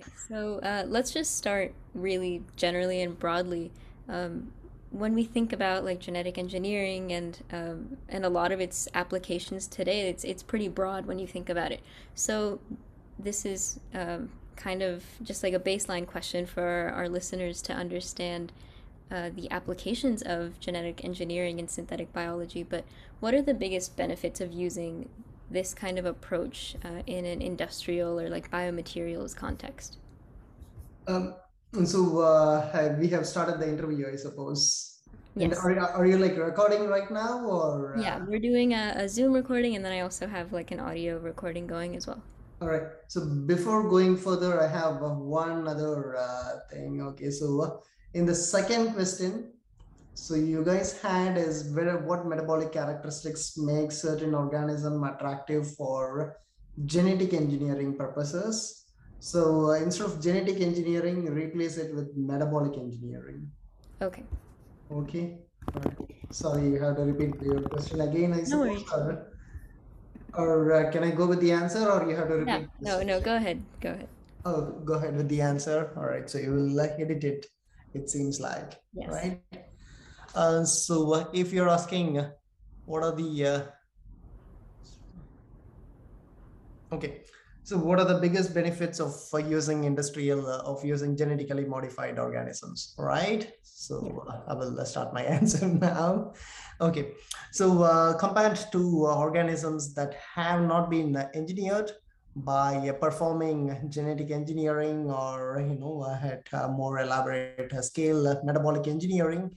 Okay, so uh, let's just start really generally and broadly. Um, when we think about like genetic engineering and um, and a lot of its applications today, it's it's pretty broad when you think about it. So this is um, kind of just like a baseline question for our listeners to understand uh, the applications of genetic engineering and synthetic biology. But what are the biggest benefits of using this kind of approach uh, in an industrial or like biomaterials context? Um, and so uh, we have started the interview, I suppose. Yes. are, are you like recording right now or? Yeah, Uh, we're doing a, a Zoom recording and then I also have like an audio recording going as well. all right. So before going further, I have one other uh, thing. Okay. So in the second question, so you guys had is whether what metabolic characteristics make certain organism attractive for genetic engineering purposes. So uh, instead of genetic engineering, replace it with metabolic engineering. Okay, Okay. Alright. Sorry, you have to repeat your question again, I no suppose, worries. or, or uh, can I go with the answer, or you have to repeat no, this? no, go ahead, go ahead. Oh, go ahead with the answer. All right, so you will uh, edit it, it seems like, Yes. right? Uh, so if you're asking uh, what are the uh, Okay, so what are the biggest benefits of uh, using industrial uh, of using genetically modified organisms, right? So uh, I will start my answer now. Okay, so uh, compared to uh, organisms that have not been engineered by performing genetic engineering or you know at a more elaborate uh, scale metabolic engineering,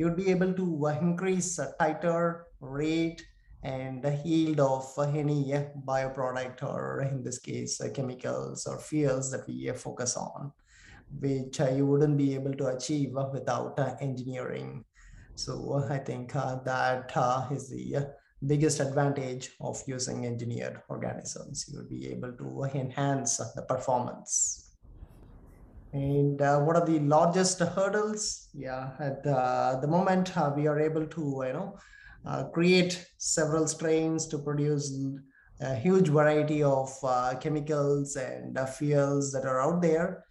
you would be able to increase uh, titer rate and the yield of any bioproduct or in this case uh, chemicals or fuels that we uh, focus on which uh, you wouldn't be able to achieve without engineering. So i think that is the biggest advantage of using engineered organisms. You would be able to enhance the performance and uh, what are the largest hurdles yeah at uh, the moment uh, we are able to you know uh, create several strains to produce a huge variety of uh, chemicals and uh, fuels that are out there.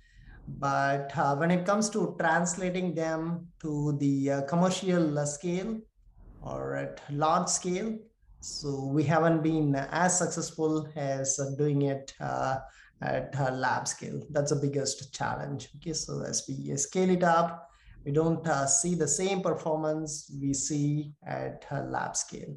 But uh, when it comes to translating them to the uh, commercial uh, scale or at large scale, so we haven't been as successful as uh, doing it uh, at uh, lab scale. That's the biggest challenge. Okay, so as we scale it up, we don't uh, see the same performance we see at uh, lab scale.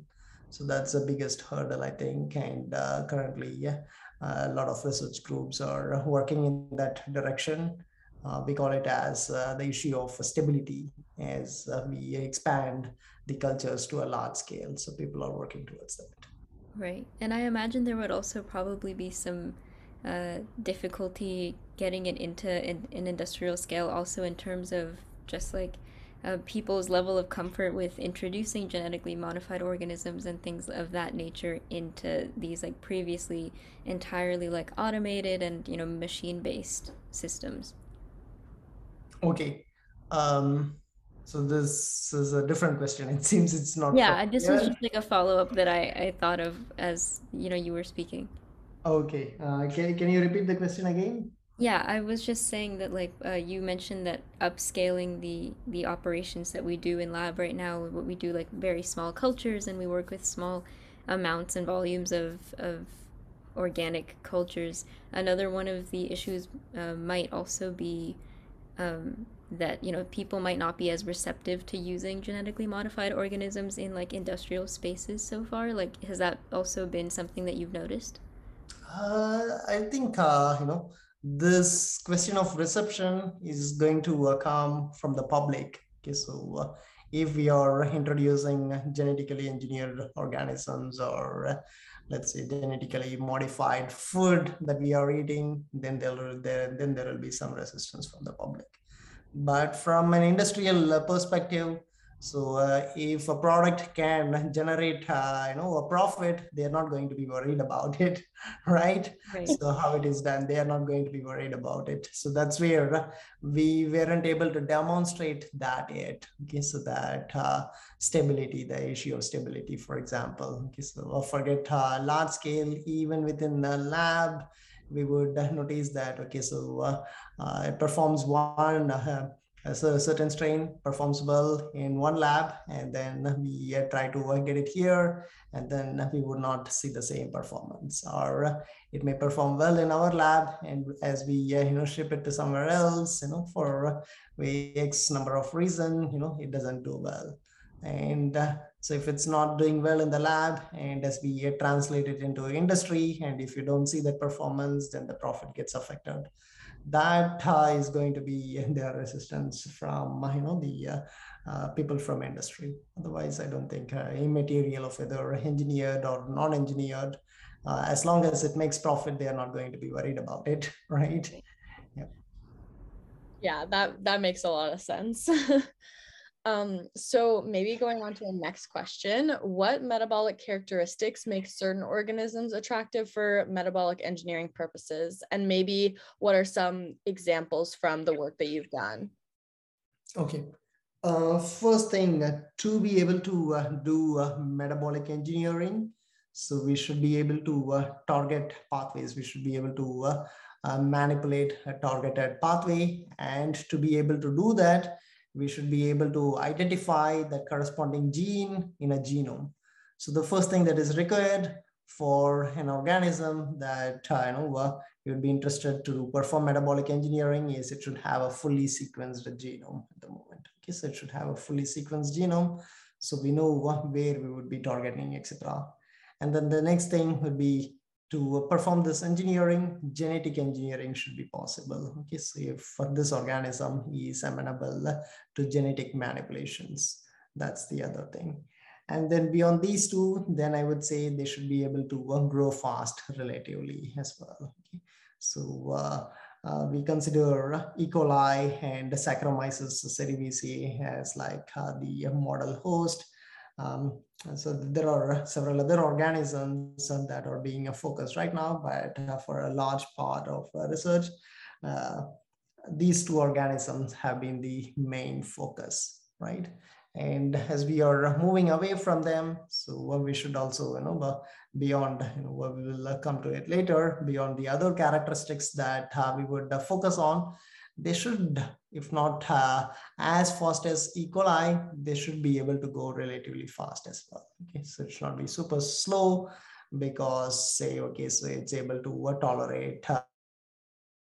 So that's the biggest hurdle, I think. And uh, currently, yeah, a lot of research groups are working in that direction. Uh, we call it as uh, the issue of stability as we expand the cultures to a large scale. So people are working towards that. Right. And I imagine there would also probably be some uh, difficulty getting it into an, an industrial scale, also in terms of just like uh, people's level of comfort with introducing genetically modified organisms and things of that nature into these like previously entirely like automated and you know machine-based systems. Okay. Um, so this is a different question. It seems it's not Yeah, this was just like a follow-up that I, I thought of as you know you were speaking. Okay. Uh, can, can you repeat the question again? Yeah, I was just saying that like uh, you mentioned that upscaling the the operations that we do in lab right now, what we do like very small cultures and we work with small amounts and volumes of of organic cultures. Another one of the issues uh, might also be um, that you know people might not be as receptive to using genetically modified organisms in like industrial spaces so far. Like, has that also been something that you've noticed? Uh, I think uh, you know this question of reception is going to uh, come from the public. Okay, so uh, if we are introducing genetically engineered organisms or uh, let's say genetically modified food that we are eating, then there there then there will be some resistance from the public. But from an industrial perspective, so uh, if a product can generate uh, you know a profit, they're not going to be worried about it right? Right. So how it is done, they are not going to be worried about it. So that's where we weren't able to demonstrate that yet. Okay, so that uh, stability, the issue of stability, for example. Okay, so uh, forget uh, large scale, even within the lab, we would notice that okay so it performs one a certain strain performs well in one lab and then we uh, try to get it here and then we would not see the same performance. Or uh, it may perform well in our lab and as we uh, you know ship it to somewhere else you know for x number of reason you know it doesn't do well. And uh, so if it's not doing well in the lab and as we translate it into industry and if you don't see that performance then the profit gets affected that uh, is going to be their resistance from you know the uh, uh, people from industry. Otherwise, I don't think uh, immaterial of whether engineered or non-engineered, uh, as long as it makes profit, they are not going to be worried about it, right? Yeah. Yeah, that that makes a lot of sense. Um, so maybe going on to the next question, what metabolic characteristics make certain organisms attractive for metabolic engineering purposes? And maybe what are some examples from the work that you've done? Okay. Uh, first thing, uh, to be able to uh, do uh, metabolic engineering, so we should be able to uh, target pathways. We should be able to uh, manipulate a targeted pathway. And to be able to do that, we should be able to identify the corresponding gene in a genome. So the first thing that is required for an organism that uh, you know uh, you would be interested to perform metabolic engineering is it should have a fully sequenced genome at the moment. Okay, so it should have a fully sequenced genome, so we know what, where we would be targeting, etc. And then the next thing would be to perform this engineering, genetic engineering should be possible. Okay, so if this organism is amenable to genetic manipulations, that's the other thing. And then beyond these two, then I would say they should be able to grow fast relatively as well. Okay. So uh, uh, we consider E. coli and Saccharomyces cerevisiae as like uh, the model host. Um, so there are several other organisms that are being a focus right now, but uh, for a large part of uh, research, uh, these two organisms have been the main focus, right? And as we are moving away from them, so what we should also, you know, beyond, you know, we will come to it later, beyond the other characteristics that uh, we would uh, focus on, they should, if not uh, as fast as E. coli, they should be able to go relatively fast as well. Okay, so it should not be super slow because say, okay, so it's able to uh, tolerate uh,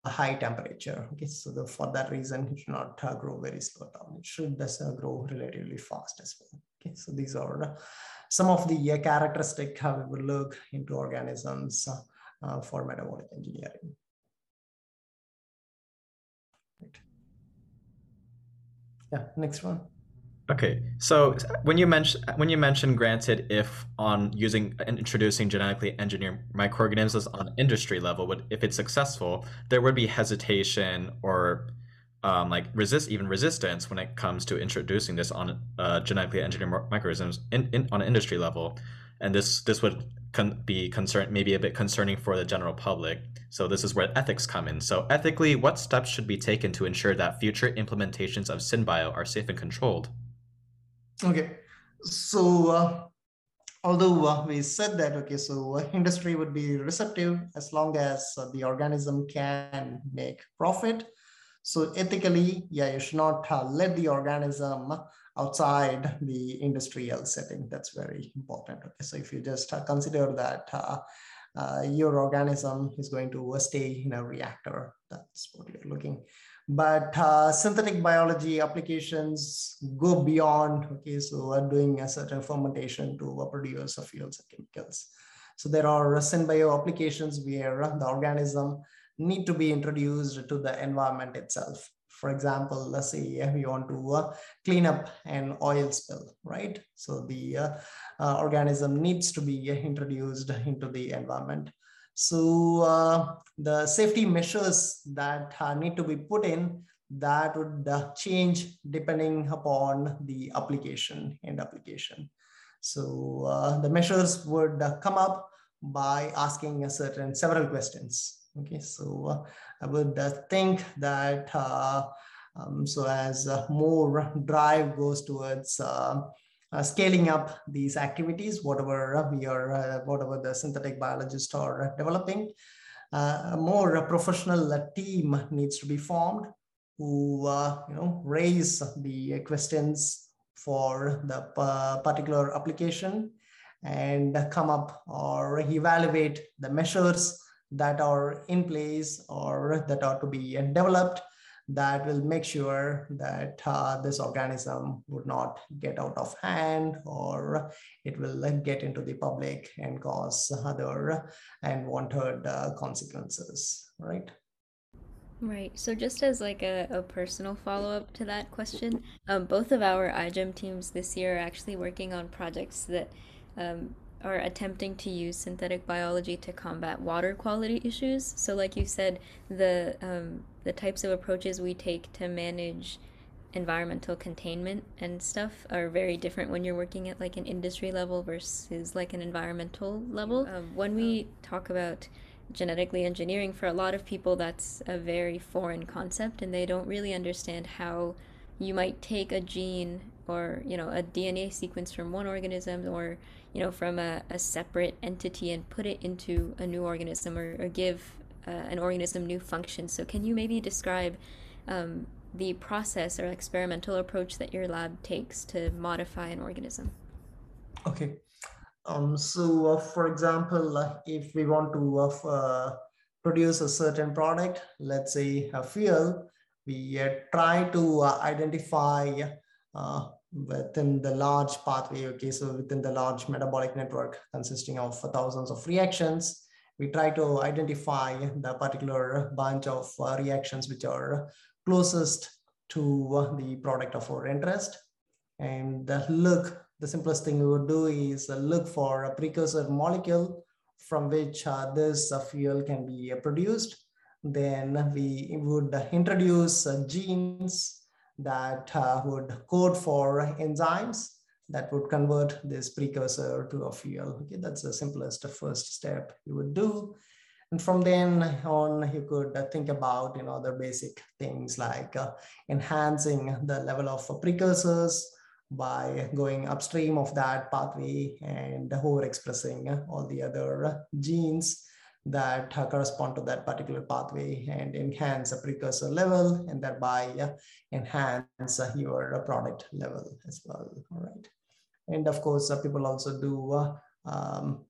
a high temperature. Okay, so the, for that reason, it should not uh, grow very slow down. It should just uh, grow relatively fast as well. Okay, so these are uh, some of the uh, characteristic how we would look into organisms for metabolic engineering. Yeah next one. Okay so when you mention when you mentioned granted if on using and introducing genetically engineered microorganisms on industry level would if it's successful there would be hesitation or um, like resist even resistance when it comes to introducing this on uh, genetically engineered microorganisms in, in, on an industry level. And this this would con- be concerned maybe a bit concerning for the general public. So this is where ethics come in. So ethically, what steps should be taken to ensure that future implementations of SynBio are safe and controlled? Okay, so uh, although uh, we said that okay, so uh, industry would be receptive as long as uh, the organism can make profit. So ethically, yeah, you should not uh, let the organism outside the industrial setting. That's very important. Okay, so if you just uh, consider that uh, uh, your organism is going to stay in a reactor, that's what you're looking. But uh, synthetic biology applications go beyond, okay, so we're doing a certain fermentation to produce fuels and chemicals. So there are synbio applications where the organism need to be introduced to the environment itself for example, let's say we want to uh, clean up an oil spill, right? So the uh, uh, organism needs to be introduced into the environment. So uh, the safety measures that uh, need to be put in that would uh, change depending upon the application and application. So the measures would come up by asking a certain several questions. Okay, so I would uh, think that uh, um, so as uh, more drive goes towards uh, scaling up these activities, whatever we are, whatever the synthetic biologists are developing, a more professional team needs to be formed who you know raise the questions for the particular application and come up or evaluate the measures that are in place or that are to be developed that will make sure that uh, this organism would not get out of hand or it will get into the public and cause other unwanted uh, consequences, right? Right. So just as like a, a personal follow-up to that question, um, both of our iGEM teams this year are actually working on projects that um, are attempting to use synthetic biology to combat water quality issues. So, like you said, the um, the types of approaches we take to manage environmental containment and stuff are very different when you're working at like an industry level versus like an environmental level. Um, when we talk about genetically engineering, for a lot of people, that's a very foreign concept, and they don't really understand how you might take a gene or you know a DNA sequence from one organism or you know from a, a separate entity and put it into a new organism or, or give uh, an organism new functions. So can you maybe describe um, the process or experimental approach that your lab takes to modify an organism? Okay. Um, so, uh, for example, uh, if we want to uh, uh produce a certain product, let's say a fuel, we uh, try to uh, identify within the large pathway, okay, so within the large metabolic network consisting of thousands of reactions, we try to identify the particular bunch of uh, reactions which are closest to uh, the product of our interest. And look, the simplest thing we would do is look for a precursor molecule from which uh, this fuel can be produced. Then we would introduce genes that would code for enzymes that would convert this precursor to a fuel. Okay, that's the simplest first step you would do. And from then on, you could uh, think about you know other basic things like uh, enhancing the level of precursors by going upstream of that pathway and overexpressing all the other genes that uh, correspond to that particular pathway and enhance a precursor level and thereby uh, enhance uh, your product level as well. All right. And of course, people also do um,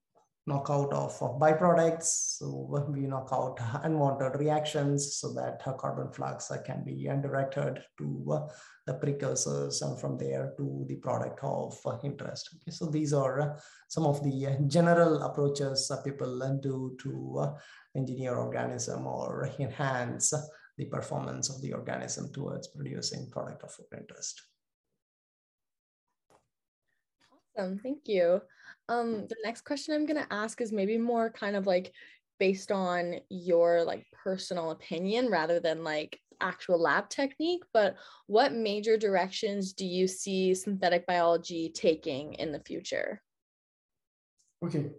knockout of, of byproducts. So we knock out unwanted reactions so that carbon flux uh, can be directed to uh, the precursors and from there to the product of uh, interest. Okay, so these are some of the general approaches people do to engineer organism or enhance the performance of the organism towards producing product of interest. Awesome, thank you. Um, the next question I'm gonna ask is maybe more kind of like based on your like personal opinion rather than like actual lab technique, but what major directions do you see synthetic biology taking in the future? Okay,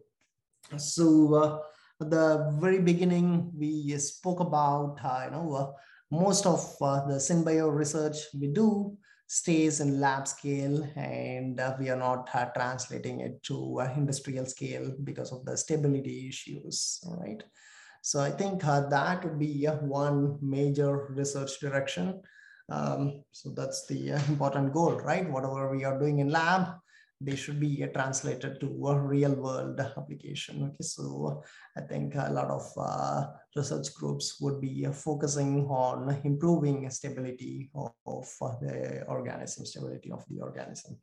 so uh, at the very beginning, we spoke about uh, you know uh, most of uh, the synbio research we do stays in lab scale and uh, we are not uh, translating it to uh, industrial scale because of the stability issues right? so i think uh, that would be uh, one major research direction um, so that's the uh, important goal right whatever we are doing in lab they should be translated to a real world application. Okay, so I think a lot of research groups would be uh, focusing on improving stability of, of uh, the organism, stability of the organism.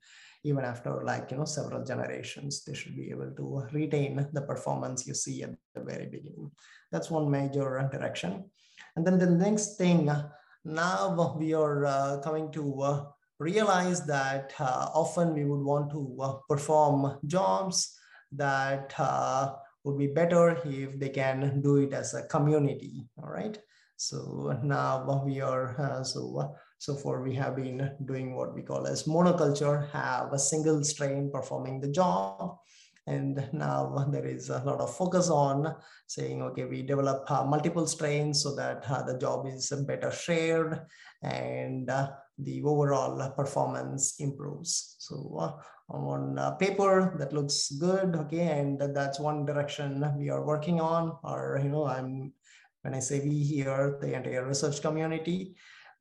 Even after like, you know, several generations, they should be able to retain the performance you see at the very beginning. That's one major direction. And then the next thing, now we are uh, coming to realize that uh, often we would want to uh, perform jobs that uh, would be better if they can do it as a community all right so now we are uh, so so far we have been doing what we call as monoculture have a single strain performing the job and now there is a lot of focus on saying, okay, we develop uh, multiple strains so that uh, the job is better shared and uh, the overall performance improves. So uh, on uh, paper that looks good okay and that's one direction we are working on or you know i'm when i say we here the entire research community.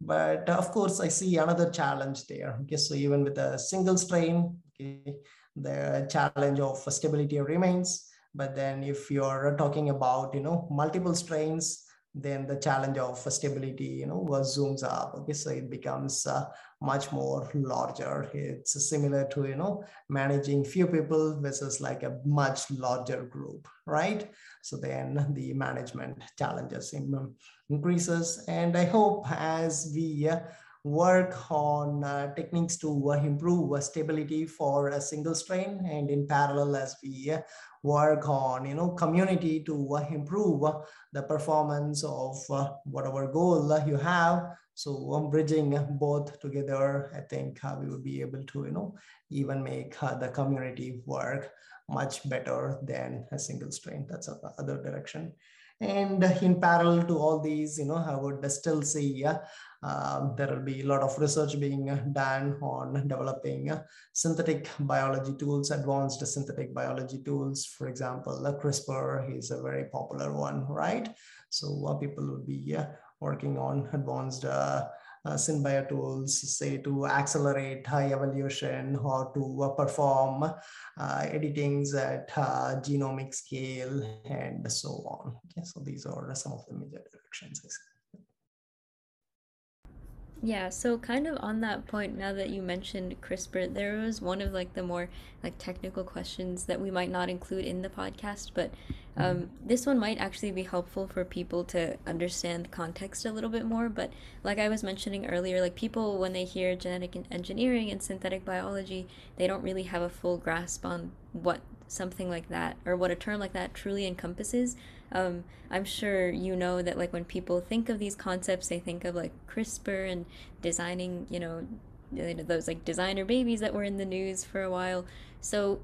But of course i see another challenge there okay so even with a single strain okay the challenge of stability remains. But then if you're talking about you know multiple strains then the challenge of stability, you know, was zooms up. Okay, so it becomes uh, much more larger. It's similar to, you know, managing few people versus like a much larger group, right? So then the management challenges increases. And I hope as we uh, work on uh, techniques to uh, improve uh, stability for a single strain and in parallel as we uh, work on you know community to improve the performance of whatever goal you have. So i'm bridging both together i think we will be able to you know even make the community work much better than a single strain. That's the other direction and in parallel to all these, you know, I would still see um, there will be a lot of research being done on developing synthetic biology tools, advanced synthetic biology tools. For example, CRISPR is a very popular one, right? So uh, people will be uh, working on advanced uh, uh, SynBio tools, say to accelerate high evolution or to uh, perform uh, editings at uh, genomic scale and so on. Okay, so these are some of the major directions. Yeah, so kind of on that point, now that you mentioned CRISPR, there was one of like the more like technical questions that we might not include in the podcast, but um, mm-hmm. this one might actually be helpful for people to understand context a little bit more. But like I was mentioning earlier, like people when they hear genetic engineering and synthetic biology, they don't really have a full grasp on what something like that or what a term like that truly encompasses um, i'm sure you know that like when people think of these concepts they think of like crispr and designing you know those like designer babies that were in the news for a while so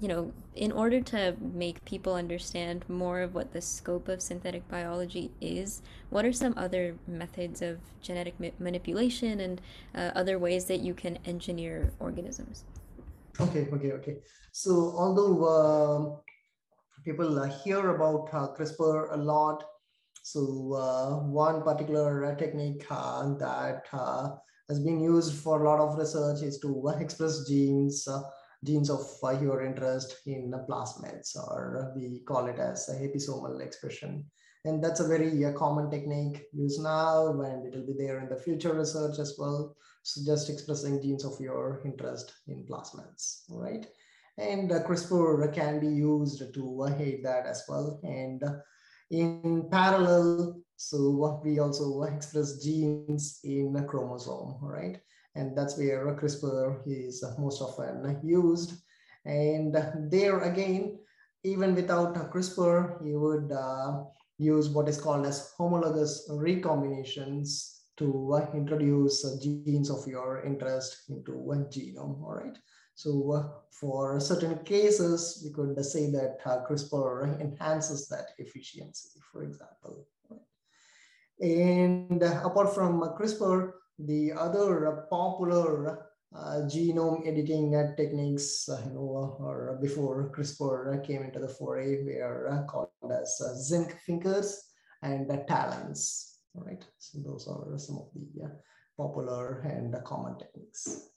you know in order to make people understand more of what the scope of synthetic biology is what are some other methods of genetic ma- manipulation and uh, other ways that you can engineer organisms Okay, okay, okay. So although uh, people uh, hear about uh, CRISPR a lot, so uh, one particular technique uh, that has been used for a lot of research is to express genes, genes of your interest in plasmids, or we call it as a episomal expression. And that's a very common technique used now, and it will be there in the future research as well. So just expressing genes of your interest in plasmids, right? And uh, CRISPR can be used to uh, aid that as well. And uh, in parallel, so we also express genes in a chromosome, right? And that's where CRISPR is most often used. And there again, even without CRISPR, you would uh, use what is called as homologous recombinations to uh, introduce uh, genes of your interest into one genome, all right? So uh, for certain cases, we could say that uh, CRISPR enhances that efficiency, for example. And uh, apart from CRISPR, the other uh, popular uh, genome editing techniques, uh, you know, or before CRISPR came into the foray, were called as zinc fingers and talons. All right, so those are some of the uh, popular and uh, common techniques.